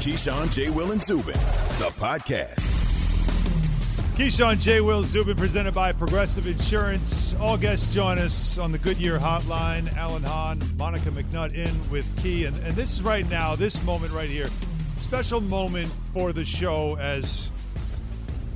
Keyshawn, J. Will, and Zubin, the podcast. Keyshawn, J. Will, Zubin, presented by Progressive Insurance. All guests join us on the Goodyear Hotline. Alan Hahn, Monica McNutt in with Key. And, and this is right now, this moment right here, special moment for the show as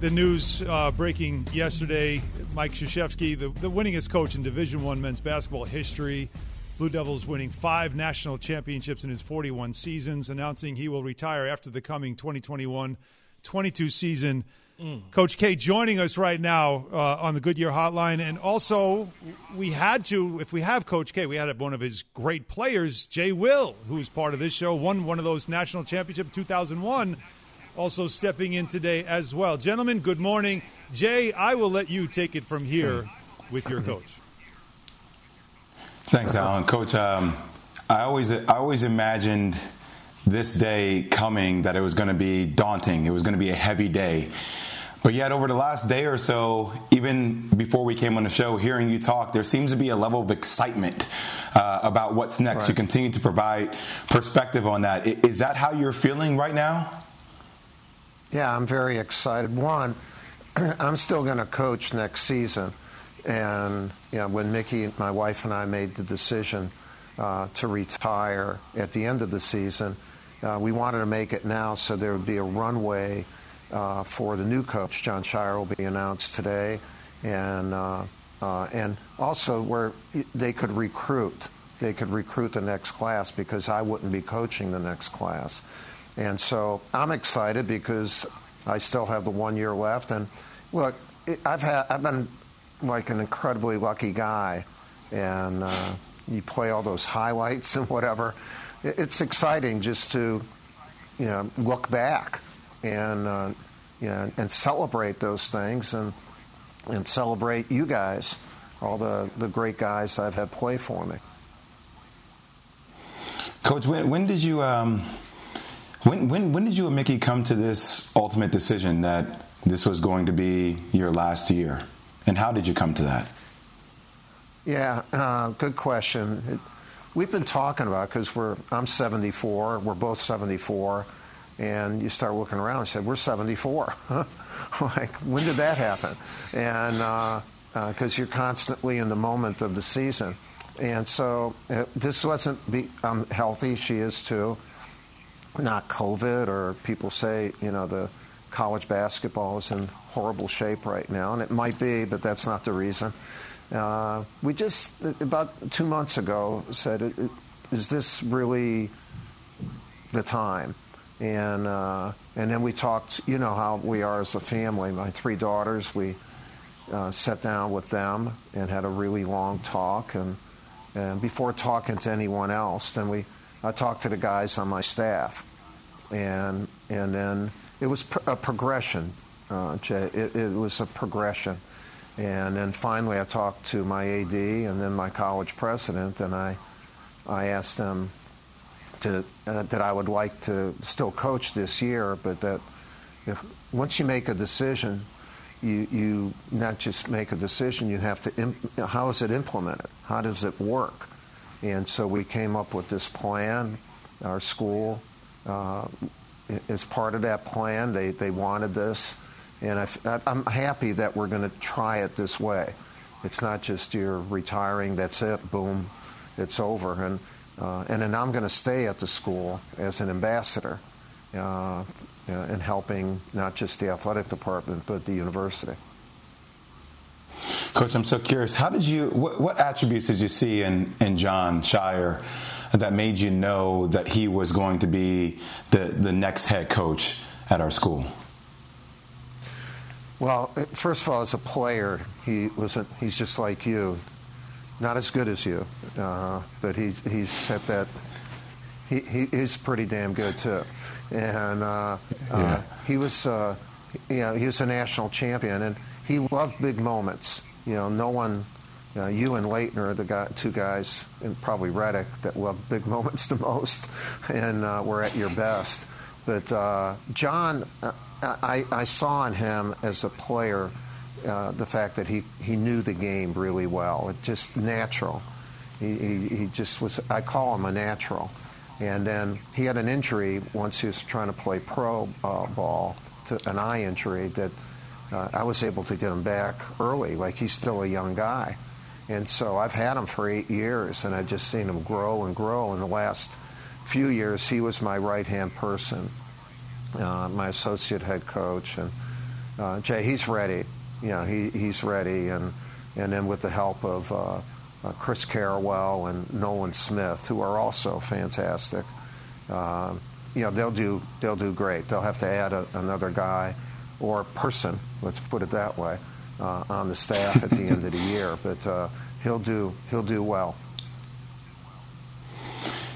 the news uh, breaking yesterday. Mike Krzyzewski, the, the winningest coach in Division One men's basketball history, Blue Devils winning five national championships in his 41 seasons, announcing he will retire after the coming 2021 22 season. Mm. Coach K joining us right now uh, on the Goodyear Hotline. And also, we had to, if we have Coach K, we had one of his great players, Jay Will, who's part of this show, won one of those national championship 2001, also stepping in today as well. Gentlemen, good morning. Jay, I will let you take it from here with your coach. Thanks, Alan. Coach, um, I always I always imagined this day coming that it was going to be daunting. It was going to be a heavy day. But yet, over the last day or so, even before we came on the show, hearing you talk, there seems to be a level of excitement uh, about what's next. Right. You continue to provide perspective on that. Is that how you're feeling right now? Yeah, I'm very excited. One, I'm still going to coach next season. And you know, when Mickey, my wife, and I made the decision uh, to retire at the end of the season, uh, we wanted to make it now so there would be a runway uh, for the new coach. Jon Scheyer will be announced today, and uh, uh, and also where they could recruit. They could recruit the next class because I wouldn't be coaching the next class. And so I'm excited because I still have the one year left. And look, I've had I've been like an incredibly lucky guy, and uh, you play all those highlights and whatever. It's exciting just to, you know, look back and uh, you know, and celebrate those things and and celebrate you guys, all the the great guys I've had play for me. Coach, when, when did you um, when, when when did you and Mickey come to this ultimate decision that this was going to be your last year? And how did you come to that? Yeah, uh, good question. It, we've been talking about because we're I'm 74, we're both 74, and you start looking around and said we're 74. like when did that happen? And because uh, uh, you're constantly in the moment of the season, and so uh, this wasn't be, I'm healthy. She is too. Not COVID or people say you know the college basketball is in horrible shape right now, and it might be, but that's not the reason. Uh, we just about two months ago said, "Is this really the time?" And uh, and then we talked. You know how we are as a family. My three daughters. We uh, sat down with them and had a really long talk. And and before talking to anyone else, then we I talked to the guys on my staff, and and then it was a progression, uh. It, it, was a progression. And then finally, I talked to my AD and then my college president, and I, I asked them to, uh, that I would like to still coach this year, but that if once you make a decision, you, you not just make a decision, you have to, imp- how is it implemented? How does it work? And so we came up with this plan, our school. Uh, as part of that plan. They, they wanted this. And I, am happy that we're going to try it this way. It's not just you're retiring, that's it, boom, it's over. And, uh, and then I'm going to stay at the school as an ambassador uh, in helping not just the athletic department, but the university. Coach, I'm so curious. How did you? What, what attributes did you see in in Jon Scheyer that made you know that he was going to be the, the next head coach at our school? Well, first of all, as a player, he was a, he's just like you, not as good as you, uh, but he he's set that he, he he's pretty damn good too, and uh, uh yeah. uh, he was uh, you know, he was a national champion, and he loved big moments. You know, no one you and Laettner are the guy, two guys, and probably Redick, that love big moments the most, and uh, were at your best. But uh, Jon, uh, I, I, saw in him as a player uh, the fact that he, he knew the game really well. It just natural. He, he, he, just was. I call him a natural, And then he had an injury once he was trying to play pro uh, ball, to an eye injury that uh, I was able to get him back early. Like he's still a young guy. And so I've had him for eight years, and I've just seen him grow and grow. In the last few years, he was my right hand person, uh, my associate head coach. And uh, Jay, he's ready. You know, he, he's ready. And, and then with the help of uh, uh Chris Carrawell and Nolan Smith, who are also fantastic, uh, you know, they'll do, they'll do great. They'll have to add a, another guy or person, let's put it that way uh, on the staff at the end of the year. But uh, he'll do he'll do well.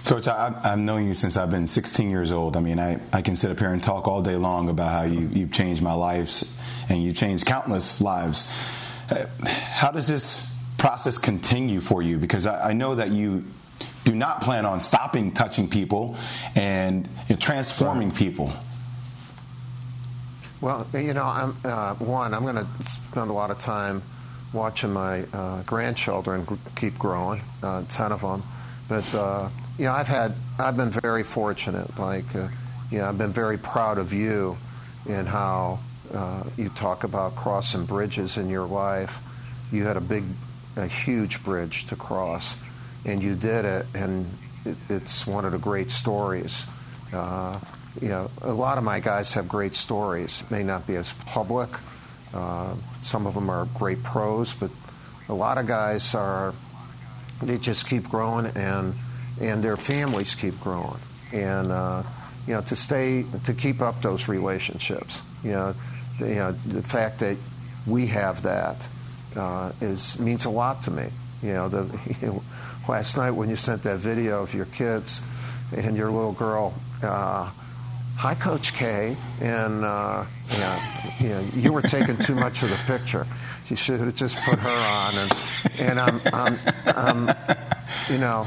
Coach, I, have known you since I've been 16 years old. I mean, I, I can sit up here and talk all day long about how you, you've changed my lives and you've changed countless lives. How does this process continue for you? Because I, I know that you do not plan on stopping touching people and you know, transforming people. Well, you know, I'm, uh, one, I'm going to spend a lot of time watching my uh, grandchildren keep growing, uh, ten of them. But uh, you know, I've had, I've been very fortunate. Like, uh, you know, I've been very proud of you in how uh, you talk about crossing bridges in your life. You had a big, a huge bridge to cross, and you did it, and it, it's one of the great stories. You know, a lot of my guys have great stories. May not be as public. Uh, some of them are great pros, but a lot of guys are. They just keep growing, and and their families keep growing, and uh, you know to stay to keep up those relationships. You know, you know the fact that we have that uh, is means a lot to me. You know, the, you know, last night when you sent that video of your kids and your little girl. Uh, hi, Coach K. And uh, yeah, you, know, you were taking too much of the picture. You should have just put her on. And, and I'm, I'm, I'm you know,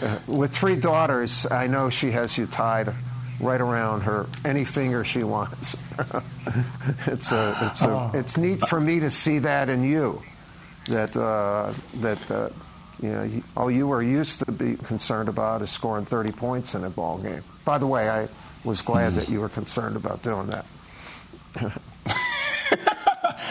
uh, with three daughters, I know she has you tied right around her any finger she wants. it's a, it's a, oh. it's neat for me to see that in you. That uh, that uh, you know, all you were used to be concerned about is scoring 30 points in a ball game. By the way, I was glad mm. that you were concerned about doing that.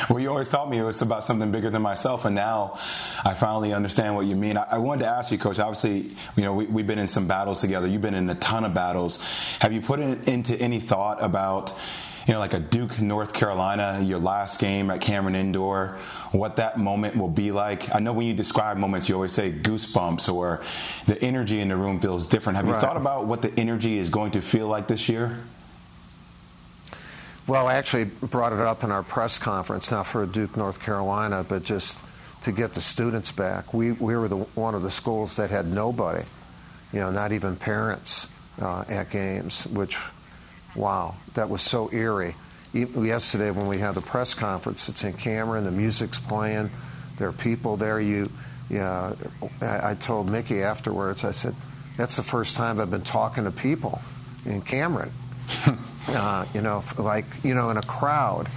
well, you always taught me it was about something bigger than myself, and now I finally understand what you mean. I, I wanted to ask you, Coach. Obviously, you know we, have been in some battles together. You've been in a ton of battles. Have you put in, into any thought about? You know, like a Duke, North Carolina, your last game at Cameron Indoor, what that moment will be like. I know when you describe moments, you always say goosebumps or the energy in the room feels different. Have you thought about what the energy is going to feel like this year? Well, I actually brought it up in our press conference, not for Duke, North Carolina, but just to get the students back. We, we were the, one of the schools that had nobody, you know, not even parents uh, at games, which Wow, that was so eerie. Yesterday, when we had the press conference, it's in Cameron, the music's playing, there are people there. You, yeah, I told Mickey afterwards, I said, that's the first time I've been talking to people in Cameron. uh, you know, like, you know, in a crowd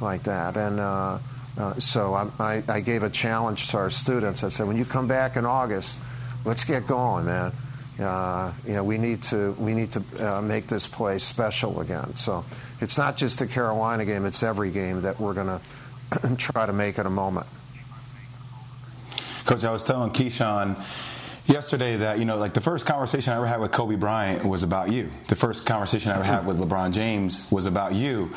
like that. And uh, uh, so I, I, I gave a challenge to our students. I said, when you come back in August, let's get going, man uh, you know, we need to we need to uh, make this place special again. So it's not just the Carolina game; it's every game that we're going to try to make it a moment. Coach, I was telling Keyshawn yesterday that you know, like the first conversation I ever had with Kobe Bryant was about you. The first conversation I ever had with LeBron James was about you.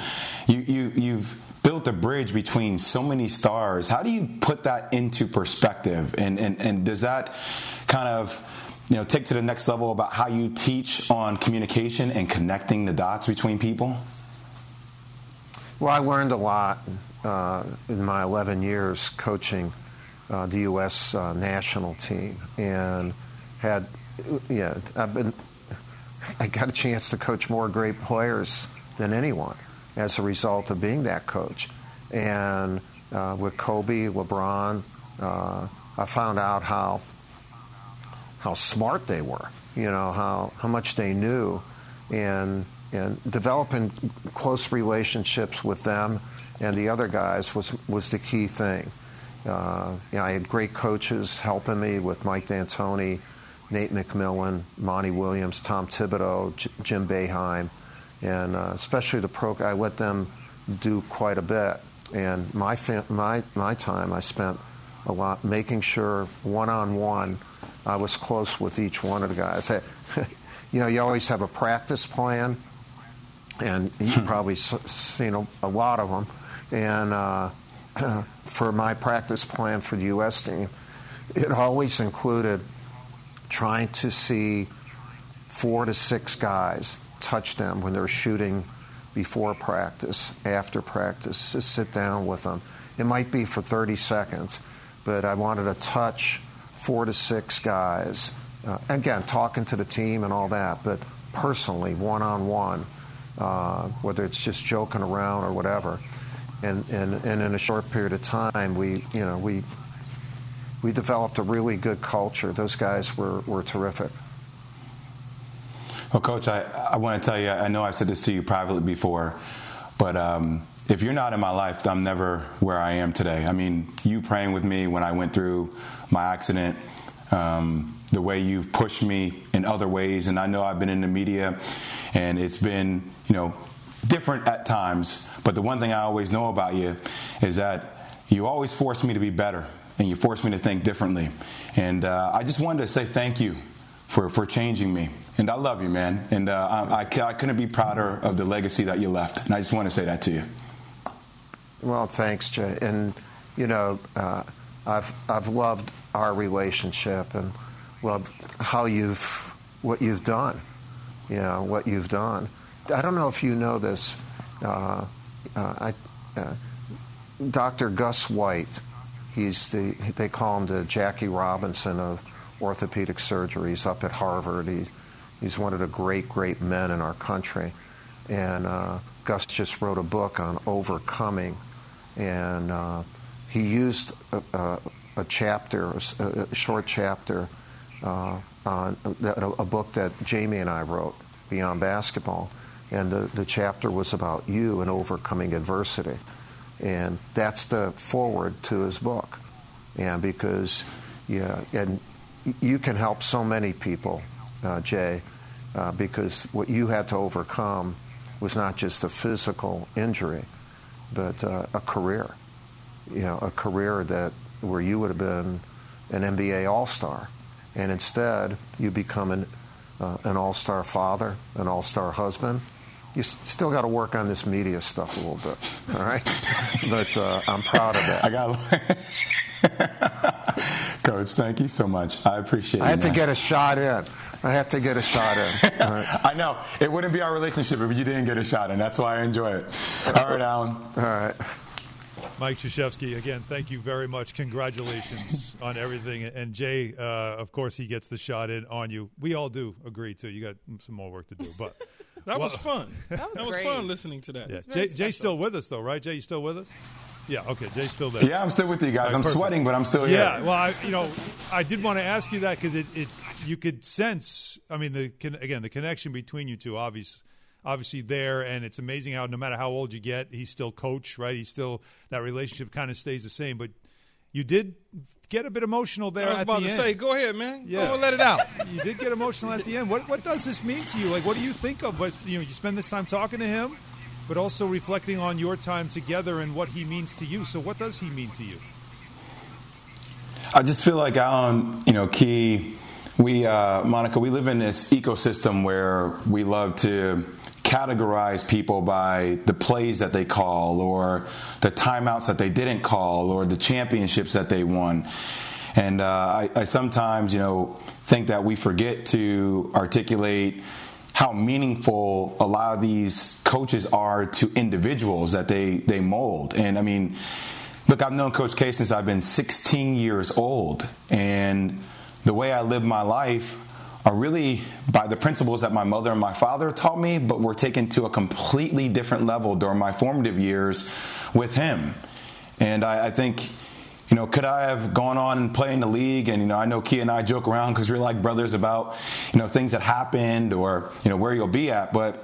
You you you've built a bridge between so many stars. How do you put that into perspective? And and and does that kind of you know take to the next level about how you teach on communication and connecting the dots between people? Well, I learned a lot uh, in my 11 years coaching uh, the U.S. Uh, national team, and had yeah, I've been I got a chance to coach more great players than anyone as a result of being that coach. And uh, with Kobe, LeBron, uh, I found out how how smart they were, you know, how, how much they knew, and, and developing close relationships with them and the other guys was, was the key thing. Uh, you know, I had great coaches helping me with Mike D'Antoni, Nate McMillan, Monty Williams, Tom Thibodeau, J- Jim Boeheim, and uh, especially the pro. I let them do quite a bit. And my fa- my my time, I spent a lot making sure one on one, I was close with each one of the guys. you know, you always have a practice plan, and you've hmm. probably seen a, a, lot of them. And uh, for my practice plan for the U.S. team, it always included trying to see four to six guys touch them when they're shooting before practice, after practice, to sit down with them. It might be for 30 seconds, but I wanted to touch four to six guys. Uh, again, talking to the team and all that, but personally, one on one, whether it's just joking around or whatever. And, and, and in a short period of time, we, you know, we, we developed a really good culture. Those guys were, were terrific. Well, Coach, I, I want to tell you, I know I've said this to you privately before, but um, if you're not in my life, I'm never where I am today. I mean, you praying with me when I went through my accident, um, the way you've pushed me in other ways, and I know I've been in the media, and it's been, you know, different at times. But the one thing I always know about you is that you always force me to be better, and you force me to think differently. And uh, I just wanted to say thank you for, for changing me. And I love you, man. And uh, I, I, I couldn't be prouder of the legacy that you left. And I just want to say that to you. Well, thanks, Jay. And, you know, uh, I've, I've loved our relationship and loved how you've, what you've done, you know, what you've done. I don't know if you know this. Uh, uh, I, uh, Dr. Gus White, he's the, they call him the Jackie Robinson of orthopedic surgery. He's up at Harvard. He, he's one of the great, great men in our country. And uh, Gus just wrote a book on overcoming. And uh, he used a, a, a chapter, a, a, short chapter, uh, on a, book that Jamie and I wrote, Beyond Basketball. And the, the chapter was about you and overcoming adversity. And that's the forward to his book. And because, yeah, and you can help so many people, uh, Jay, uh, because what you had to overcome was not just the physical injury, but uh, a career. You know, a career that where you would have been an NBA All-Star, and instead you become an uh, an All-Star father, an All-Star husband. You still got to work on this media stuff a little bit, all right? but uh, I'm proud of that. I got. Coach, thank you so much. I appreciate it. I had to get a shot in. I have to get a shot in. Right. I know. It wouldn't be our relationship if you didn't get a shot in. That's why I enjoy it. All right, Alan. All right. Mike Krzyzewski, again, thank you very much. Congratulations on everything. And Jay, uh, of course, he gets the shot in on you. We all do agree, too. You got some more work to do. But that well, was fun. That was, that was fun listening to that. Yeah. Jay, Jay's still with us, though, right? Jay, you still with us? Yeah. Okay. Jay's still there. Yeah, I'm still with you guys. Right, I'm perfect. sweating, but I'm still here. Yeah. Well, I, you know, I did want to ask you that because it, it, you could sense. I mean, the again, the connection between you two, obviously, obviously there, and it's amazing how no matter how old you get, he's still coach, right? He's still that relationship kind of stays the same. But you did get a bit emotional there. I was about to end. say, go ahead, man. Yeah, go let it out. you did get emotional at the end. What what does this mean to you? Like, what do you think of? What you know, you spend this time talking to him but also reflecting on your time together and what he means to you. So, what does he mean to you? I just feel like Alan, you know, Key, we, uh, Monica, we live in this ecosystem where we love to categorize people by the plays that they call or the timeouts that they didn't call or the championships that they won. And uh, I, I sometimes, you know, think that we forget to articulate how meaningful a lot of these coaches are to individuals that they, they mold. And I mean, look, I've known Coach K since I've been 16 years old. And the way I live my life are really by the principles that my mother and my father taught me, but were taken to a completely different level during my formative years with him. And I, I think you know, could I have gone on and play in the league? And, you know, I know Key and I joke around because we're like brothers about, you know, things that happened or, you know, where you'll be at. But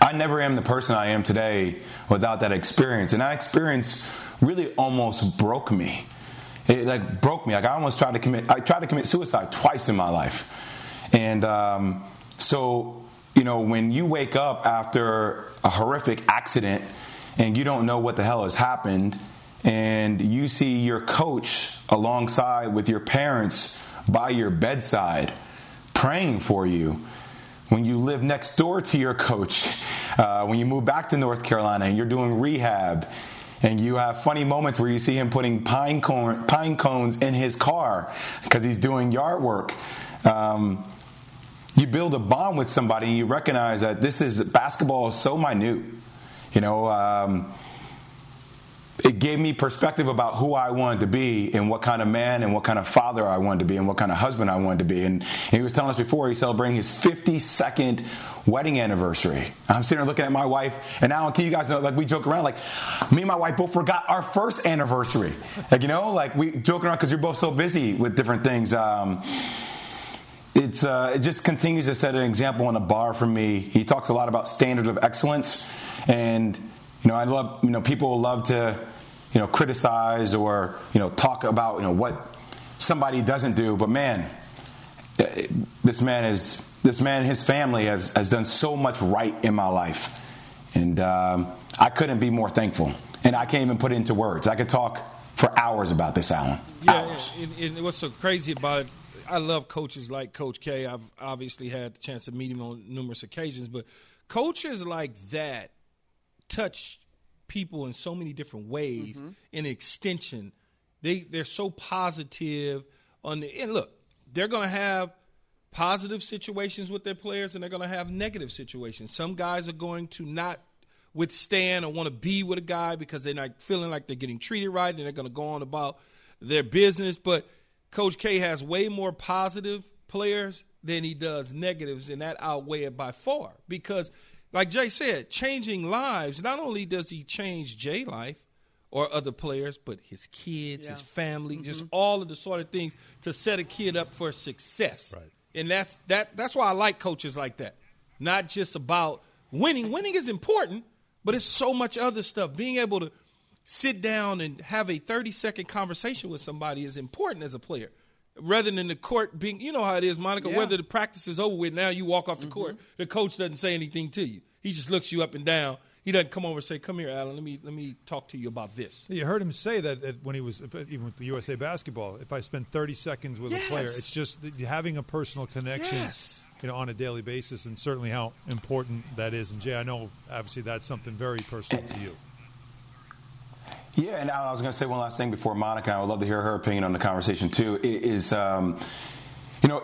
I never am the person I am today without that experience. And that experience really almost broke me. It like broke me. Like I almost tried to commit. I tried to commit suicide twice in my life, and um, so you know when you wake up after a horrific accident and you don't know what the hell has happened, and you see your coach alongside with your parents by your bedside praying for you when you live next door to your coach, uh, when you move back to North Carolina and you're doing rehab, and you have funny moments where you see him putting pine, cone, pine cones in his car because he's doing yard work. Um, you build a bond with somebody and you recognize that this is basketball is so minute. You know, um, it gave me perspective about who I wanted to be and what kind of man and what kind of father I wanted to be and what kind of husband I wanted to be. And, he was telling us before he's celebrating his 52nd wedding anniversary. I'm sitting there looking at my wife, and Alan, can you guys know, like we joke around, like me and my wife both forgot our first anniversary. Like, you know, like we joke around because you're both so busy with different things. Um, it's uh, it just continues to set an example on the bar for me. He talks a lot about standards of excellence, and you know, I love you know people love to you know, criticize or, you know, talk about, you know, what somebody doesn't do. But man, eh, this man is, this man and his family has, has done so much right in my life. And um, I couldn't be more thankful. And I can't even put it into words. I could talk for hours about this, Alan. Yeah, hours. And, and what's so crazy about it, I love coaches like Coach K. I've obviously had the chance to meet him on numerous occasions, but coaches like that touch people in so many different ways mm-hmm. in extension. They they're so positive on the and look, they're going to have positive situations with their players and they're going to have negative situations. Some guys are going to not withstand or want to be with a guy because they're not feeling like they're getting treated right and they're going to go on about their business, but Coach K has way more positive players than he does negatives, and that outweigh it by far because – like Jay said, changing lives. Not only does he change Jay life or other players, but his kids, yeah. his family, mm-hmm. just all of the sort of things to set a kid up for success. Right. And that's that. That's why I like coaches like that. Not just about winning. Winning is important, but it's so much other stuff. Being able to sit down and have a 30 second conversation with somebody is important as a player rather than the court being, you know how it is, Monica, yeah. whether the practice is over with, now you walk off the mm-hmm. court, the coach doesn't say anything to you. He just looks you up and down. He doesn't come over and say, "Come here, Alan. Let me let me talk to you about this." You heard him say that, that when he was even with the USA Basketball. If I spend 30 seconds with yes. a player, it's just having a personal connection. Yes. You know, on a daily basis, and certainly how important that is. And Jay, I know obviously that's something very personal to you. Yeah, and I was going to say one last thing before Monica. I would love to hear her opinion on the conversation too. Is um, you know,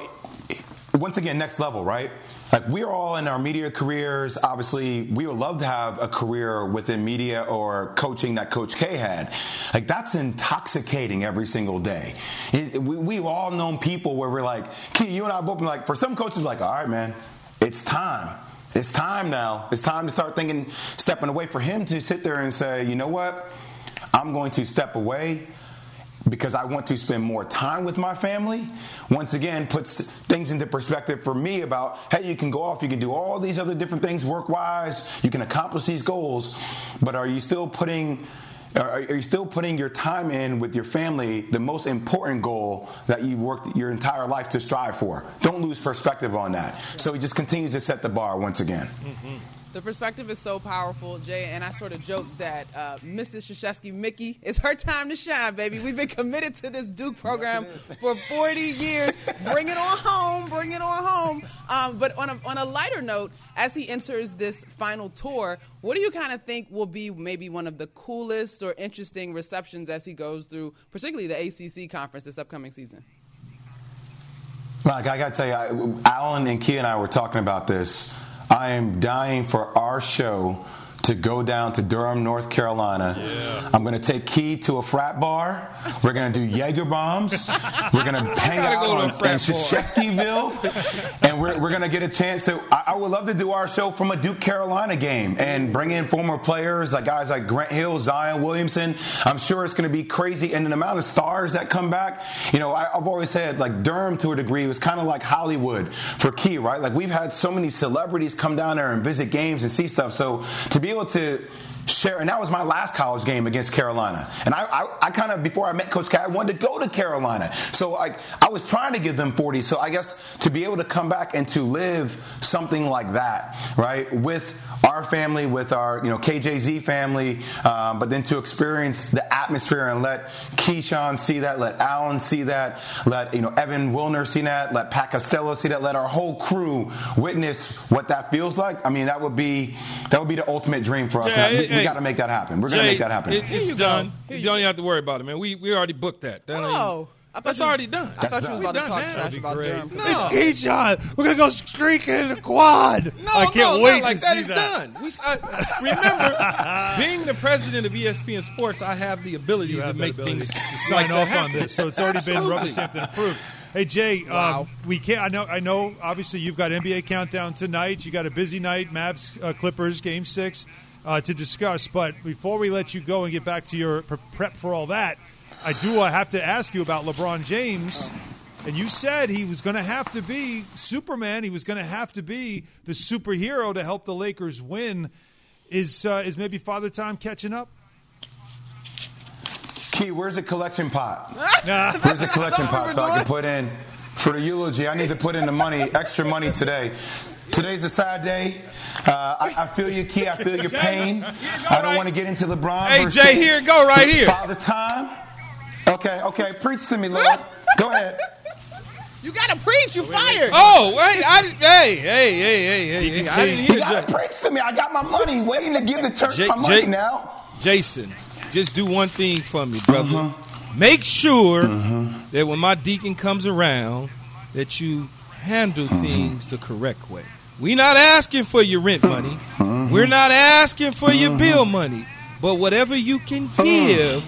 once again, next level, right? Like we're all in our media careers. Obviously, we would love to have a career within media or coaching that Coach K had. Like that's intoxicating every single day. We, we've all known people where we're like, Key, you and I both been like, for some coaches, like, all right, man, it's time. It's time now. It's time to start thinking, stepping away. For him to sit there and say, you know what? I'm going to step away because I want to spend more time with my family. Once again, puts things into perspective for me about hey, you can go off, you can do all these other different things work wise, you can accomplish these goals, but are you still putting are you still putting your time in with your family, the most important goal that you've worked your entire life to strive for? Don't lose perspective on that. So he just continues to set the bar once again. Mm-hmm. The perspective is so powerful, Jay, and I sort of joked that uh, Mrs. Krzyzewski Mickey, it's her time to shine, baby. We've been committed to this Duke program for 40 years. Bring it on home, bring it on home. Um, but on a, on a lighter note, as he enters this final tour, what do you kind of think will be maybe one of the coolest or interesting receptions as he goes through, particularly the ACC conference this upcoming season? Mike, I got to tell you, I, Alan and Key and I were talking about this I am dying for our show to go down to Durham, North Carolina. Yeah. I'm going to take Key to a frat bar. We're going to do Jaeger bombs. We're going to hang out go in Krzyzewskiville. and we're, we're going to get a chance to. I, I, would love to do our show from a Duke Carolina game and bring in former players like guys like Grant Hill, Zion Williamson. I'm sure it's going to be crazy. And the amount of stars that come back, you know, I, I've always said like Durham to a degree was kind of like Hollywood for Key, right? Like we've had so many celebrities come down there and visit games and see stuff. So to be able able to share, and that was my last college game against Carolina. And I, I, I kind of before I met Coach K, I wanted to go to Carolina. So I, I was trying to give them 40. So I guess to be able to come back and to live something like that, right, with our family, with our you know KJZ family, um, but then to experience the atmosphere and let Keyshawn see that, let Allen see that, let you know Evan Wilner see that, let Pat Costello see that, let our whole crew witness what that feels like. I mean, that would be that would be the ultimate dream for us. Yeah, And we, hey, hey, got to make that happen. We're going to make that happen. It, it's you go. done. You you don't even have to worry about it, man. We we already booked that. that ain't- Oh, I that's you- already done. I thought you was about to talk that. trash about great. Durham. No. It's Keyshawn. We're gonna go streaking in the quad. No, I can't no, wait not like to that. see It's that. done. We, I, remember, being the president of ESPN Sports, I have the ability You to have make ability things to sign that off on this, so it's already been rubber stamped and approved. Hey Jay, Wow. um, we can't. I know. I know. Obviously, you've got NBA countdown tonight. You got a busy night. Mavs uh, Clippers game six uh, to discuss. But before we let you go and get back to your prep for all that, I do uh, have to ask you about LeBron James. And you said he was going to have to be Superman. He was going to have to be the superhero to help the Lakers win. Is uh, is maybe Father Time catching up? Key, where's the collection pot? Nah. Where's the collection pot so I can put in for the eulogy? I need to put in the money, extra money today. Today's a sad day. Uh, I, I feel your key. I feel your pain. I don't want to get into LeBron. Hey, versus Jay, here, go right here. Father time. Okay, okay. Preach to me, Lord. Go ahead. You gotta preach. You fired. Oh, wait, I, hey, hey, hey, hey, hey, hey, I didn't You gotta Jay. preach to me. I got my money waiting to give the church Jay- my money Jay- now. Jason, just do one thing for me, brother. Uh-huh. Make sure uh-huh. that when my deacon comes around, that you handle uh-huh. things the correct way. We're not asking for your rent money. We're not asking for your bill money. But whatever you can give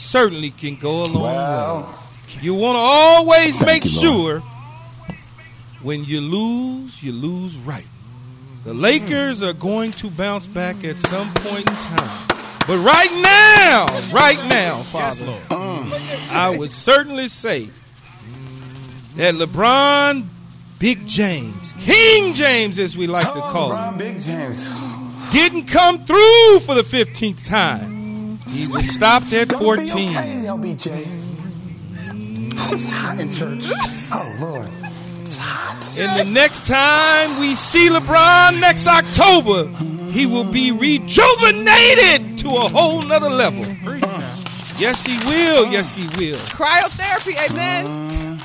certainly can go a long way. You want to always Thank make you, sure when you lose, you lose right. The Lakers are going to bounce back at some point in time. But right now, right now, Father, I would certainly say that LeBron, Big James, King James, as we like to oh, call him, didn't come through for the 15th time. He was stopped at 14. Be okay, LBJ. It's hot in church. Oh Lord, it's hot. And the next time we see LeBron next October, he will be rejuvenated to a whole nother level. Yes, he will. Yes, he will. Cryotherapy. Amen.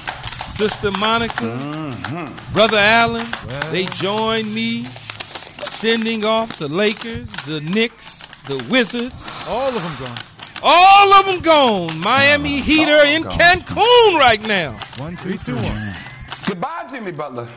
Sister Monica, Brother Allen, they join me sending off the Lakers, the Knicks, the Wizards. All of them gone. All of them gone. Miami Heat are in gone. Cancun right now. One, three, two, one. Goodbye, Jimmy Butler.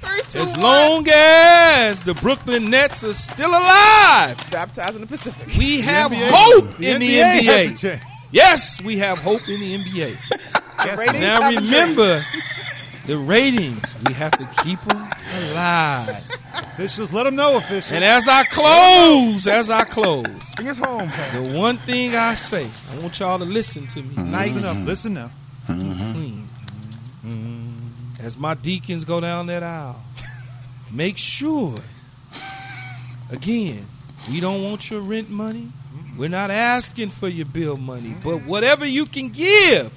Three, two, As long as the Brooklyn Nets are still alive, Baptized in the Pacific. we have NBA hope in the NBA has a NBA. chance. Yes, we have hope in the NBA. The Now have a drink. remember, the ratings, we have to keep them alive. Officials, let them know, officials. And as I close, as I close, Bring us home, Pat. the one thing I say, I want y'all to listen to me mm-hmm. nice listen and up. Listen now. clean. Mm-hmm. Mm-hmm. As my deacons go down that aisle, make sure, again, we don't want your rent money. We're not asking for your bill money, but whatever you can give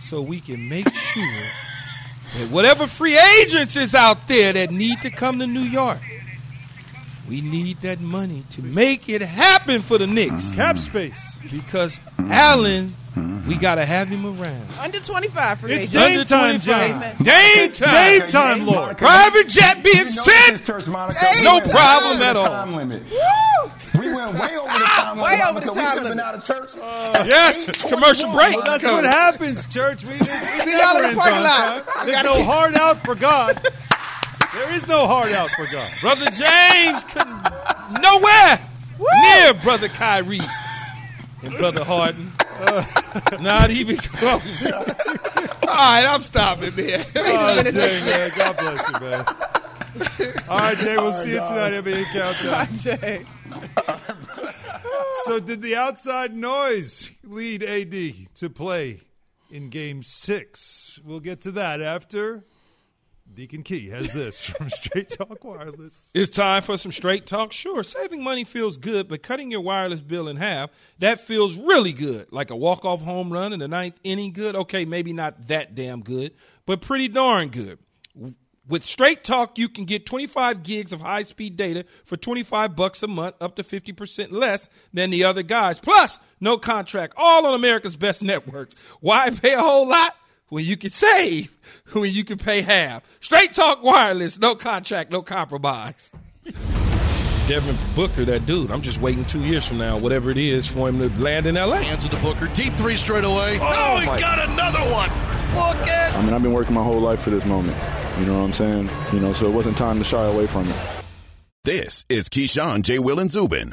so we can make sure that whatever free agents is out there that need to come to New York, we need that money to make it happen for the Knicks Cap space. because Allen, we got to have him around. Under 25 for It's agent. Dame Under time, 25. Jay. Amen. Dame time. Dame time, Lord. Monica, Private jet being you know sent. this church, Monica. We No problem at all. Time limit. Woo! We went way over the time limit. Way over Monica. the time should have been limit. out of church. Uh, yes, commercial break. Well, that's what happens, church. We, we See y'all in the never parking lot. time. We no keep- hard out for God. There is no hard out for God. Brother James couldn't nowhere near Brother Kyrie and Brother Harden. Not even close. All right, I'm stopping there. Oh, Jay, man. God bless you, man. All right, Jay, we'll see you oh, tonight, NBA Countdown. Jay. So, did the outside noise lead AD to play in game six? We'll get to that after Deacon Key has this from Straight Talk Wireless. It's time for some straight talk. Sure, saving money feels good, but cutting your wireless bill in half, that feels really good. Like a walk-off home run in the ninth inning good. Okay, maybe not that damn good, but pretty darn good. With Straight Talk, you can get 25 gigs of high-speed data for 25 bucks a month, up to 50% less than the other guys. Plus, no contract, all on America's best networks. Why pay a whole lot? When you can save, when you can pay half. Straight Talk Wireless, no contract, no compromise. Devin Booker, that dude. I'm just waiting two years from now, whatever it is, for him to land in LA. Hands it to Booker. Deep three straight away. Oh, oh he got another one. Look at. I mean, I've been working my whole life for this moment. You know what I'm saying? You know, so it wasn't time to shy away from it. This is Keyshawn, J. Will, and Zubin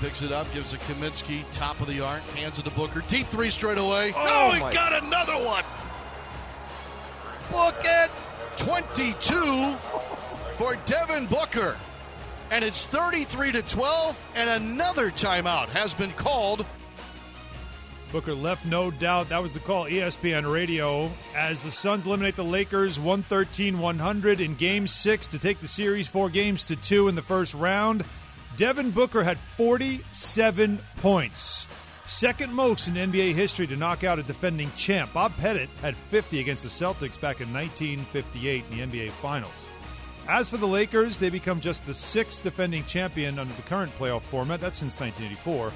picks it up, gives it Kaminsky, top of the arc, hands it to Booker. Deep three straight away. Oh, oh he got another one. Look at 22 for Devin Booker. And it's 33 to 12, and another timeout has been called. Booker left no doubt. That was the call ESPN radio as the Suns eliminate the Lakers 113 100 in game six to take the series four games to two in the first round. Devin Booker had 47 points. Second most in NBA history to knock out a defending champ. Bob Pettit had 50 against the Celtics back in 1958 in the NBA Finals. As for the Lakers, they become just the sixth defending champion under the current playoff format. That's since 1984.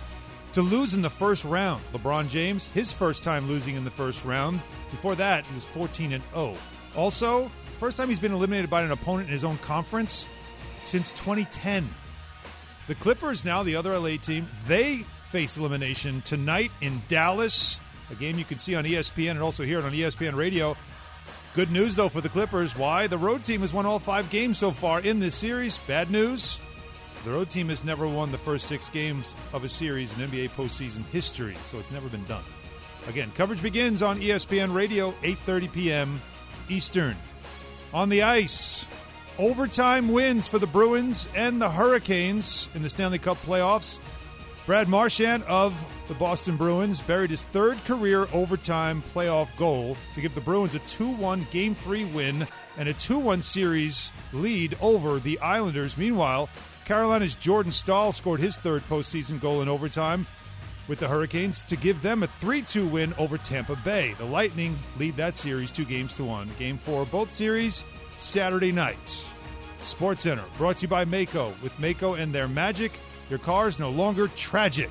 To lose in the first round, LeBron James, his first time losing in the first round. Before that, he was 14 and 0. Also, first time he's been eliminated by an opponent in his own conference since 2010. The Clippers, now the other LA team, they face elimination tonight in Dallas, a game you can see on ESPN and also hear it on ESPN radio. Good news, though, for the Clippers. Why? The road team has won all five games so far in this series. Bad news. The road team has never won the first six games of a series in NBA postseason history, so it's never been done. Again, coverage begins on ESPN Radio, 8:30 p.m. Eastern. On the ice, Overtime wins for the Bruins and the Hurricanes in the Stanley Cup playoffs. Brad Marchand of the Boston Bruins buried his third career overtime playoff goal to give the Bruins a 2 1 Game 3 win and a 2 1 series lead over the Islanders. Meanwhile, Carolina's Jordan Staal scored his third postseason goal in overtime with the Hurricanes to give them a 3 2 win over Tampa Bay. The Lightning lead that series two games to one. Game four, both series Saturday nights. Sports Center, brought to you by Maaco. With Maaco and their magic, your car is no longer tragic.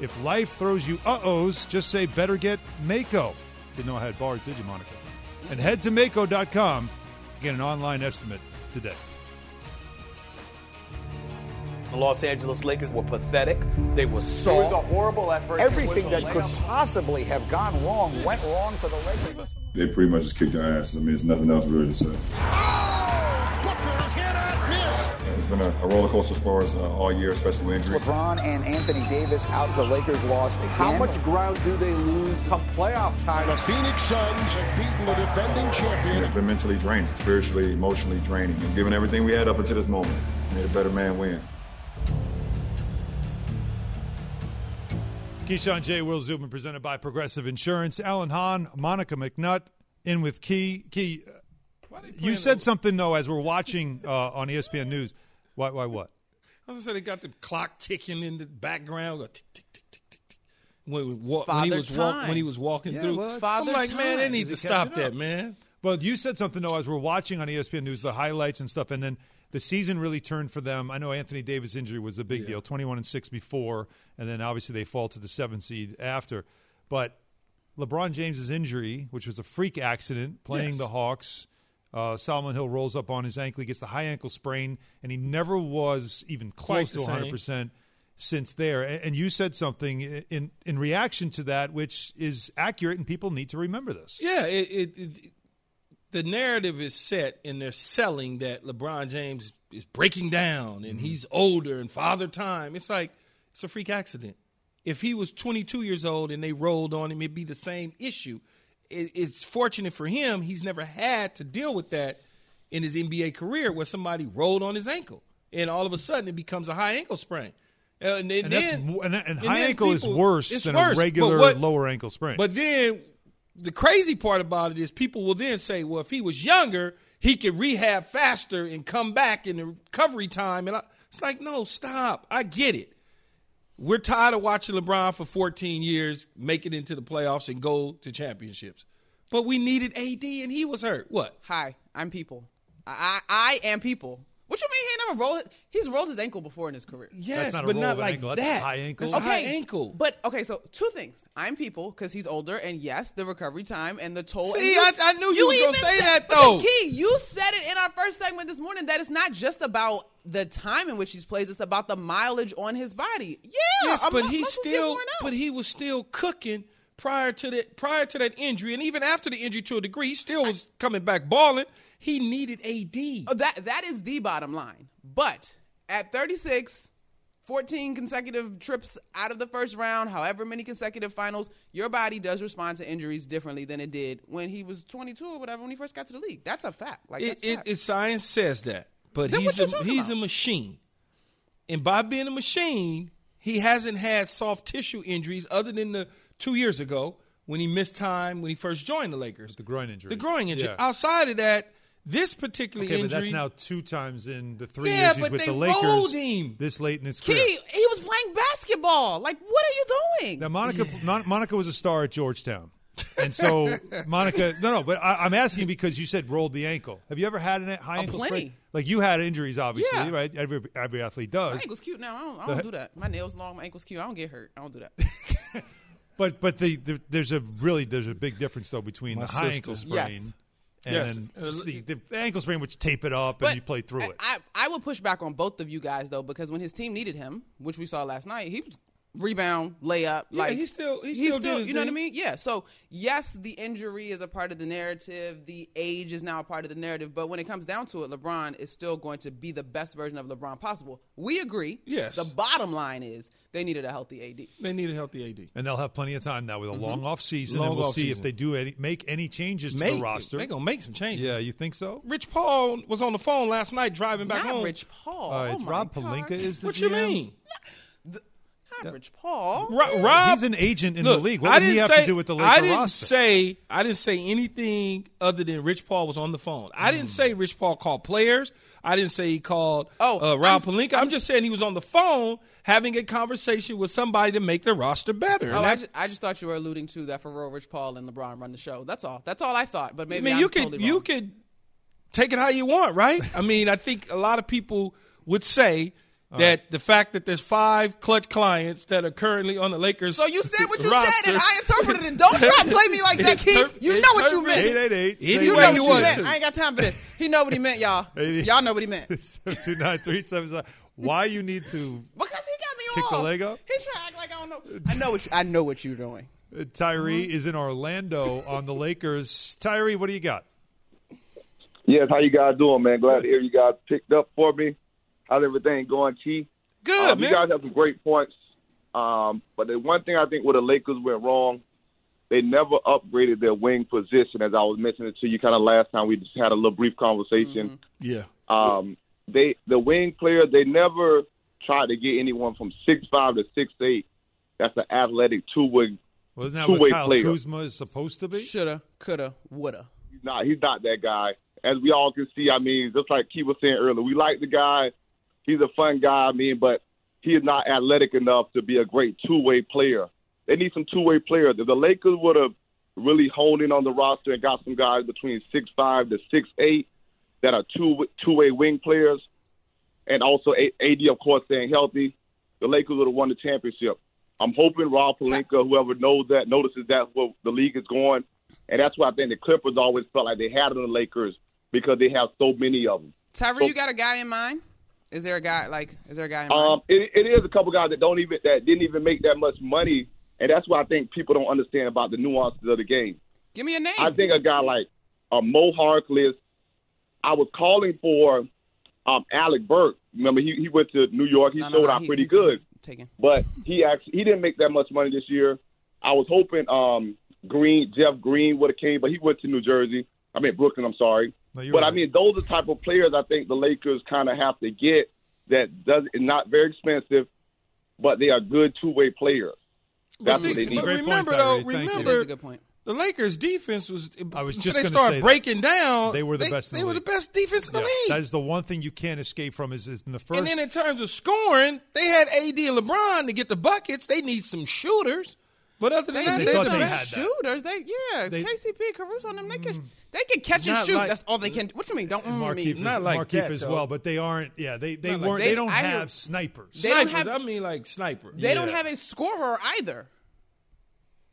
If life throws you uh ohs, just say better get Maaco. Didn't know I had bars, did you, Monica? And head to Maaco.com to get an online estimate today. The Los Angeles Lakers were pathetic. They were so. It was a horrible effort. Everything that could possibly have gone wrong went wrong for the Lakers. They pretty much just kicked our ass. I mean, there's nothing else really to say. Oh, Buckler cannot miss! it's been a, a roller coaster for us uh, all year, especially with injuries. LeBron and Anthony Davis out. The Lakers lost again. How much ground do they lose come playoff time? The Phoenix Suns have beaten the defending champion. It's been mentally draining, spiritually, emotionally draining, and given everything we had up until this moment, made a better man win. Keyshawn J. Will Zubin presented by Progressive Insurance. Alan Hahn, Monica McNutt in with Key. Key, uh, you said something though as we're watching uh, on ESPN News. Why? Why? What? I was gonna say they got the clock ticking in the background. Go tick, tick, tick, tick, tick, tick. When, when, when he Father was walk, time. when he was walking Yeah, through, well, I'm Father like, man, they need to Is he stop that, man. But you said something though as we're watching on ESPN News the highlights and stuff, and then the season really turned for them. I know Anthony Davis' injury was a big deal, twenty-one and six before, and then obviously they fall to the seventh seed after. But LeBron James's injury, which was a freak accident playing Yes. the Hawks, uh, Solomon Hill rolls up on his ankle, he gets the high ankle sprain, and he never was even close to one hundred percent since there. And, and you said something in in reaction to that, which is accurate, and people need to remember this. Yeah, it, it, it the narrative is set and they're selling that LeBron James is breaking down and he's older and father time. It's like it's a freak accident. If he was 22 years old and they rolled on him, it'd be the same issue. It's fortunate for him; he's never had to deal with that in his NBA career, where somebody rolled on his ankle and all of a sudden it becomes a high ankle sprain. Uh, and, then, And, that's, mo- and, and and high then ankle is worse than worse, a regular what- lower ankle sprain. But then the crazy part about it is people will then say, well, if he was younger, he could rehab faster and come back in the recovery time. And I, it's like, no, stop. I get it. We're tired of watching LeBron for 14 years make it into the playoffs and go to championships. But we needed AD and he was hurt. What? Hi, I'm people. I I, I am people. What you mean he never rolled? He's rolled his ankle before in his career. Yes, not a but roll not of an like ankle. That's a that. high ankle. That's a high ankle. But okay, so two things. I'm people because he's older, and yes, the recovery time and the toll. See, and I- I knew you was gonna say said- that, though. Key, you said it in our first segment this morning that it's not just about the time in which he plays; it's about the mileage on his body. Yeah, Yes, a but he still, but he was still cooking prior to that prior to that injury, and even after the injury to a degree, he still was coming back balling. He needed AD. Oh, uh, that that is the bottom line. But at 36, 14 consecutive trips out of the first round, however many consecutive finals, your body does respond to injuries differently than it did when he was 22 or whatever when he first got to the league. That's a fact. Like It, that's it, fact. it- science says that, but Then he's a, he's about? a machine, and by being a machine, he hasn't had soft tissue injuries other than the two years ago when he missed time when he first joined the Lakers. the groin injury. The groin injury. Yeah. Outside of that, this particular Okay, injury. but that's now two times in the three Yeah, years he's with they the Lakers. rolled him. This late in his Key, career. he was playing basketball. Like, what are you doing? Now, Monica, Mon- Monica was a star at Georgetown, and so Monica. No, no, but I, I'm asking because you said rolled the ankle. Have you ever had a high Oh, ankle plenty. sprain? Like you had injuries, obviously, Yeah. right? Every every athlete My does. ankle's cute now. I don't, I don't do that. My nails long. My ankle's cute. I don't get hurt. I don't do that. But but the, the there's a really there's a big difference though between My the high sister. ankle sprain Yes. And Yes. then uh, the, the ankle sprain, which tape it up and you play through it. I, I would push back on both of you guys though, because when his team needed him, which we saw last night, he was rebound, layup. Yeah, like he still- he he's still you know what I mean? Yeah. So yes, the injury is a part of the narrative. The age is now a part of the narrative. But when it comes down to it, LeBron is still going to be the best version of LeBron possible. We agree. Yes. The bottom line is they needed a healthy AD. they need a healthy AD. and they'll have plenty of time now with a long off season, Long and we'll off see if they do any, make any changes to the roster. They're gonna make some changes. yeah, you think so? Rich Paul was on the phone last night driving back Not home. Rich Paul. Uh, oh it's my Rob. Pelinka is the What GM. you mean? Not Rich Paul. Ro- Rob, He's an agent in Look, the league. What I would he have say, to do with the Laker I didn't roster? say I didn't say anything other than Rich Paul was on the phone. I Hmm. didn't say Rich Paul called players. I didn't say he called Oh, uh, Rob I'm- Pelinka. I'm, just saying he was on the phone having a conversation with somebody to make the roster better. Oh, And I just, I just thought you were alluding to that for real Rich Paul and LeBron run the show. That's all. That's all I thought. But I maybe mean, I'm you could totally you could take it how you want, right? I mean, I think a lot of people would say that the fact that there's five clutch clients that are currently on the Lakers. So you said what you roster, said, and I interpreted it. Don't try to play me like that, Keith. You know what you meant. 888. Any You know what want you meant. I ain't got time for this. He know what he meant, y'all. Y'all know what he meant. 29377. Why you need to Because he got me kick the off. leg up? He's trying to act like I don't know. I know what you, I know what you're doing. Tyree Mm-hmm. is in Orlando on the Lakers. Tyree, what do you got? Yes, how you guys doing, man? Glad to hear you guys picked up for me. How's everything going, Key? Good, um, man. You guys have some great points. Um, but the one thing I think where the Lakers went wrong, they never upgraded their wing position, as I was mentioning to you kind of last time we just had a little brief conversation. Yeah. Um, they the wing players they never tried to get anyone from six five to six eight. That's an athletic two way Wasn't that two what Kyle player. Kuzma is supposed to be? Shoulda, coulda, woulda. He's not. He's not that guy. As we all can see, I mean, just like Key was saying earlier, we like the guy. He's a fun guy. I mean, but he is not athletic enough to be a great two-way player. They need some two-way players. If the Lakers would have really honed in on the roster and got some guys between six five to six eight that are two two-way wing players, and also A- AD, of course, staying healthy, the Lakers would have won the championship. I'm hoping Rob Pelinka, whoever knows that, notices that where the league is going, and that's why I think the Clippers always felt like they had it on the Lakers because they have so many of them. Tyree, you got a guy in mind? Is there a guy like? Is there a guy in? Um, it, it is a couple guys that don't even that didn't even make that much money, and that's why I think people don't understand about the nuances of the game. Give me a name. I think a guy like uh, Mo Harkless. I was calling for um, Alec Burks. Remember, he, he went to New York. He No, no, showed no, out he- pretty good, but he actually he didn't make that much money this year. I was hoping um, Green Jeff Green would have came, but he went to New Jersey. I mean Brooklyn. I'm sorry, No, you're but I mean those are the type of players I think the Lakers kind of have to get that does not very expensive, but they are good two way players. That's But what they need. but Great point, remember though, Thank remember That is a good point. the Lakers' defense was. I was just they gonna start say that. breaking down. They were the best in They the were the best defense in the league. that is the one thing you can't escape from is, is in the first. and then in terms of scoring, they had AD and LeBron to get the buckets. They need some shooters. But other than They, that, they they're thought they best. had that. shooters. They yeah. They- KCP, Caruso, and them they can they can catch and Not shoot. like- That's all they can. What do you mean? Don't mm Markieff, me. as, Not like Markieff that, as though. well, but they aren't. Yeah, they they Not like weren't. that. they don't I hear- have snipers. They don't Snipers, have- I mean, like sniper. They don't Yeah. have a scorer either.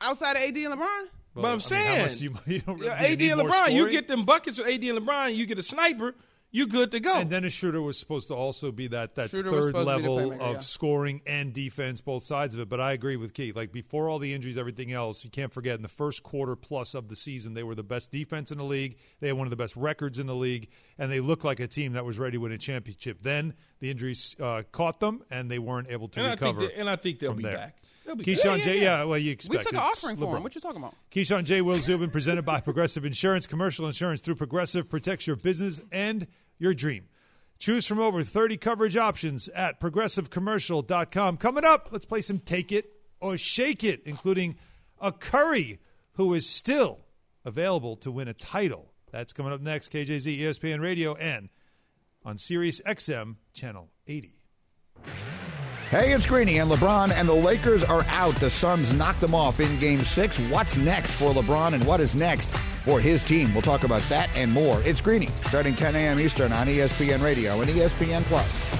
Outside of AD and LeBron. But I'm I mean, saying, how much do you, you don't yeah, do AD need and more LeBron, you scoring? get them buckets with AD and LeBron, you get a sniper, you good to go. And Dennis Schroeder was supposed to also be that, that Schroeder third supposed to be the level playmaker, of yeah. scoring and defense, both sides of it. But I agree with Keith. Like before all the injuries, everything else, you can't forget in the first quarter plus of the season, they were the best defense in the league. They had one of the best records in the league, and they looked like a team that was ready to win a championship. Then the injuries uh, caught them, and they weren't able to and I think recover. they, and I think they'll be there. back. Keyshawn back. J. Yeah, well, you We expect took an It's offering for him. What you talking about? Keyshawn J. Will Zubin, presented by Progressive Insurance. Commercial insurance through Progressive protects your business and your dream. Choose from over 30 coverage options at progressivecommercial.com. Coming up, let's play some Take It or Shake It, including a Curry who is still available to win a title. That's coming up next, KJZ, ESPN Radio, and on Sirius XM, Channel 80. Hey, it's Greeny and LeBron and the Lakers are out. The Suns knocked them off in game six. What's next for LeBron and what is next for his team? We'll talk about that and more. It's Greeny, starting 10 a.m. Eastern on ESPN Radio and ESPN Plus.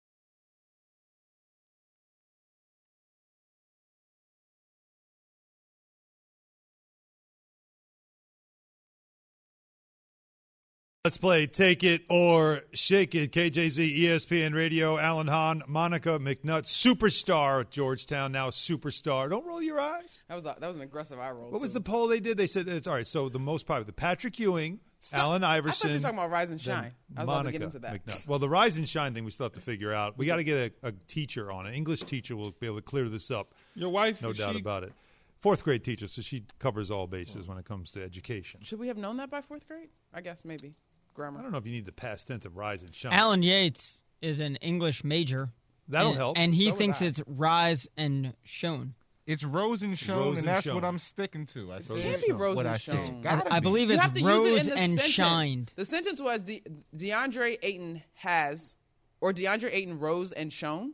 Let's play Take It or Shake It. KJZ, ESPN Radio, Alan Hahn, Monica McNutt, superstar at Georgetown, now superstar. Don't roll your eyes. That was a, that was an aggressive eye roll. What was the poll they did? They said, it's all right, so the most popular, the Patrick Ewing, Allen I Iverson. thought you were talking about Rise and Shine. I was Monica about to get into that. McNutt. Well, the Rise and Shine thing we still have to figure out. We got to get a, a teacher on. An English teacher will be able to clear this up. Your wife, No is doubt she- about it. Fourth grade teacher, so she covers all bases when it comes to education. Should we have known that by fourth grade? I guess maybe grammar. I don't know if you need the past tense of rise and shine. Alan Yates is an English major. That'll and, help. And he So thinks I. it's rise and shown. It's rose and shown, Rose and and that's shown. what I'm sticking to. I It said can't be rose what and I said. shown. Gotta I believe You it's have to rose use it in the and sentence. shined. The sentence was De- DeAndre Ayton has, or DeAndre Ayton rose and shone.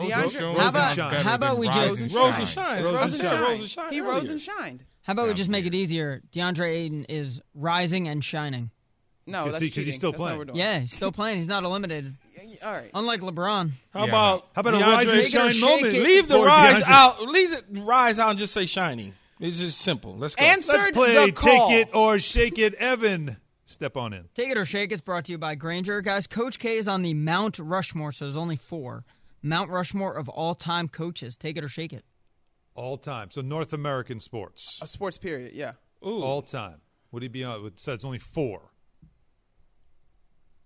Oh, DeAndre, shown How sounds about, better how about we rise just and Rose and shine. It's Rose rose and and shine. shine. Rose and shine. He rose earlier. and shined. how about we Sounds just make it easier? DeAndre Ayton is rising and shining. No, 'Cause that's he- 'cause he's still That's not playing. what we're doing. Yeah, he's still playing. He's not eliminated. All right. Unlike LeBron. How Yeah, about How about a DeAndre- rise and Shake it or shine shake moment? it. Leave the for rise DeAndre. out. Leave it rise out and just say shiny. It's just simple. Let's go. Answer Let's play the call. Take It or Shake It. Evan, step on in. Take it or shake it's brought to you by Grainger. Guys, Coach K is on the Mount Rushmore, so there's only four. Mount Rushmore of all time coaches. Take it or shake it. All time. So North American sports. A sports period. Yeah. Ooh. All time. Would he be on? It said it's only four.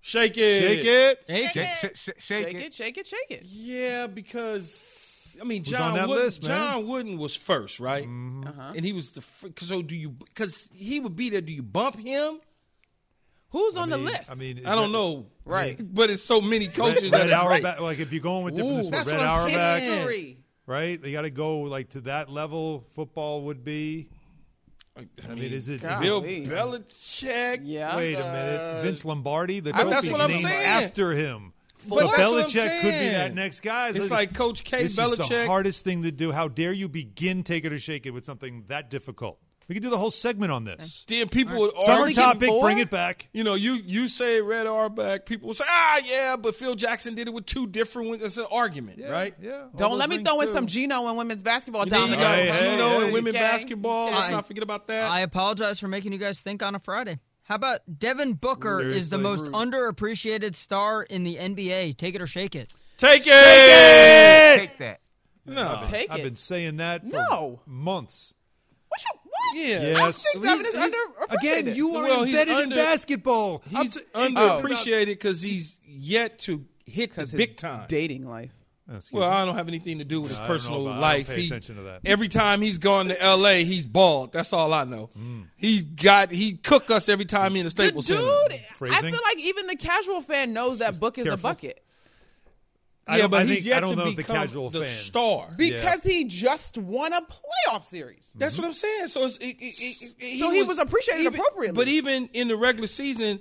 Shake it. Shake it. Shake Shake, shake, shake, Shake, shake it. Shake it. Shake it. Yeah, because I mean, John on that Wooden, list, man? John Wooden was first, right? Uh-huh. And he was the because so do you because he would be there. Do you bump him? Who's on I the list? I mean, I don't know, Right. But it's so many coaches Red, that are Auerbach, great. like if you're going with different Ooh, sports, Red what Auerbach. History. right? They got to go like to that level. Football would be. I mean, is it? is it- Bill Belichick? Yeah. wait a minute, uh, Vince Lombardi. The I- that's trophy's what I'm named saying. after him. But so that's what I'm Belichick could be that next guy. It's like Coach K. This is the Belichick. hardest thing to do. How dare you begin take it or shake it with something that difficult? We could do the whole segment on this. Damn, people would Summer topic, bring it back. You know, you you say Red Auerbach. people will say, ah, yeah, but Phil Jackson did it with two different ones. It's an argument, right? Yeah. all Don't those let me rings throw in too. some Geno and women's basketball. Then you Dominic. got Hey, hey, Geno hey. and women Okay. basketball. Let's Okay. not forget about that. I apologize for making you guys think on a Friday. How about Devin Booker is the Seriously. most Rude. underappreciated star in the NBA? Take it or shake it. Take it. Take that. No. Take I've it. been saying that for No. months. What you, what? Yeah. Yes. I think Devin is He's- underappreciated. Again, you are Well, he's embedded under- in basketball. I'm He's s- underappreciated because he's yet to hit the because big time. dating life. Oh, Well, me. I don't have anything to do with his I don't know personal about- I don't life. pay He- attention to that. Every time he's gone to L.A., he's bald. That's all I know. Mm. He got he cook us every time he in the The Staples dude, Center. I Phrasing? feel like even the casual fan knows that Book is a careful. bucket I yeah, but I he's think- yet I don't to know if the become casual the fan. star. because he just won a playoff series. That's what I'm saying. So it's, it, it, it, So he was appreciated even- appropriately. But even in the regular season,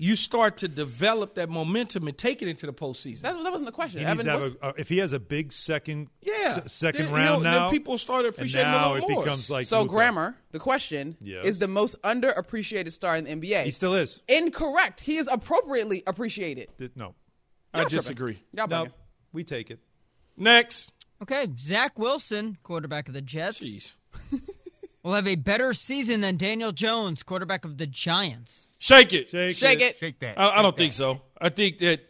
you start to develop that momentum and take it into the postseason. That, that wasn't the question. He needs Evan, to have a, uh, if he has a big second, Yeah. s- second Then, round you know, then now. people start appreciating him a now little it more. becomes like so Luka. grammar. The question Yes. is the most underappreciated star in the NBA. He still is. Incorrect. He is appropriately appreciated. Did- No, I Y'all tripping. disagree. Y'all no, bugging. We take it. Next. Okay, Zach Wilson, quarterback of the Jets, Jeez. will have a better season than Daniel Jones, quarterback of the Giants. Shake it. Shake, Shake it. Shake that. I, I don't Shake think so. I think that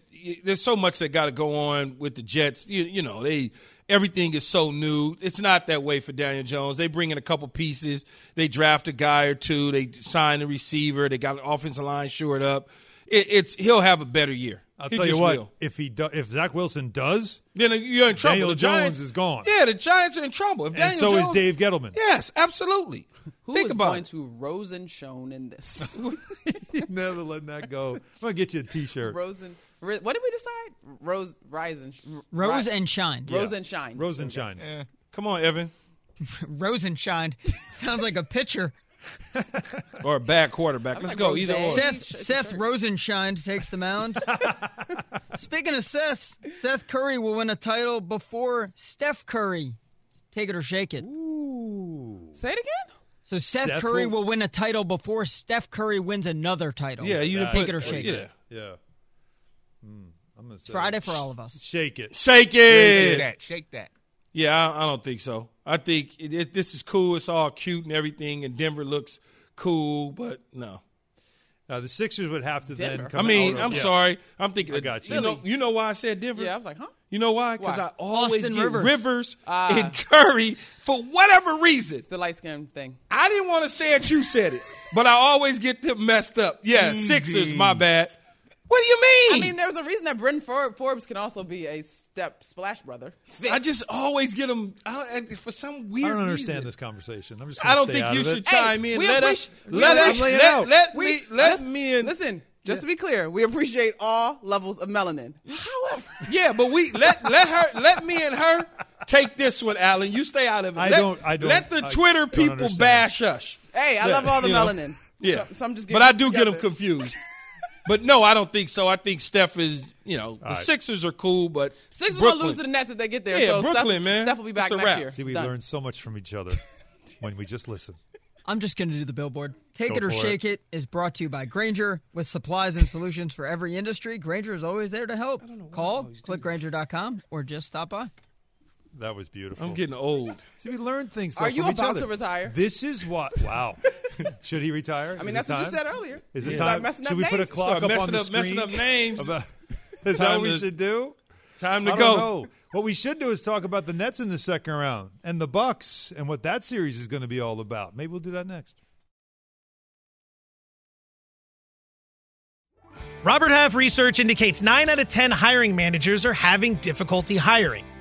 there's so much that got to go on with the Jets. You, you know, they everything is so new. It's not that way for Daniel Jones. They bring in a couple pieces. They draft a guy or two. They sign a receiver. They got the offensive line shored up. It, it's he'll have a better year. I'll He tell you what. will. If he do, if Zach Wilson does, then you're in trouble. Daniel the Jones Giants, is gone. Yeah, the Giants are in trouble. If and Daniel so is Dave Gettleman. Yes, absolutely. Who Think is about going it. to rose and shone in this? Never letting that go. I'm gonna get you a T-shirt. Rose and what did we decide? Rose, rise and sh- Rose ri- and shine. Rose and shine. Rose and shine. Yeah. Come on, Evan. Rose and shine. Sounds like a pitcher. Or a bad quarterback. Let's go. Either Day. or. Seth Sh- Seth. Rosenshine takes the mound. Speaking of Seth, Seth Curry will win a title before Steph Curry. Take it or shake it. Say it again. So Seth, Seth Curry will- will win a title before Steph Curry wins another title. Yeah, you didn't take it or shake yeah. it. Yeah. Hmm, I'm gonna say Friday for all of us. Shake it. Shake it. Shake it. that. Shake that. Yeah, I, I don't think so. I think it, it, this is cool. It's all cute and everything, and Denver looks cool, but no. Now the Sixers would have to then come I mean, out I'm yeah. sorry. I'm thinking. I got you. You know, you know why I said Denver? Yeah, I was like, huh? You know why? Because I always Austin get Rivers. Rivers, Ah. and Curry for whatever reason. The light skin thing. I didn't want to say it. You said it, but I always get them messed up. Yeah, Sixers. My bad. What do you mean? I mean, there's a reason that Brendan For- Forbes can also be a step splash brother. Fit. I just always get them I, I- for some weird. I don't understand reason. this conversation. I'm just. I don't stay think out you of it. should chime in. Let us, let us, appreciate- let, out. let We- me, let just- me and listen. Just to be clear, we appreciate all levels of melanin. However, Yeah, but we let let her let me and her take this one, Alan. You stay out of it. I let, don't- I don't- Let the I Twitter don't people understand. bash us. hey, I Yeah, love all the you know. melanin. Yeah, So- some just but I do get them confused. But no, I don't think so. I think Steph is. You know, the right. Sixers are cool, but Sixers Brooklyn, will lose to the Nets if they get there. Yeah, so Brooklyn, Steph, man. Steph will be back It's a next wrap. year. See, we done. learn so much from each other when we just listen. I'm just going to do the billboard. Take Go it or for shake it is brought to you by Grainger with supplies and solutions for every industry. Grainger is always there to help. Call, click clickgrainger.com, or just stop by. That was beautiful. I'm getting old. See, we learn things. Are you from each about other. to retire? This is what. Wow. Should he retire? I mean, Is that's it what you said earlier. Is it You time? start messing up Should we put a names. clock Start up on messing the up- screen? messing up names. About, is that Time what we to- should do? Time to I go. don't know. What we should do is talk about the Nets in the second round and the Bucks and what that series is going to be all about. Maybe we'll do that next. Robert Half research indicates 9 out of 10 hiring managers are having difficulty hiring.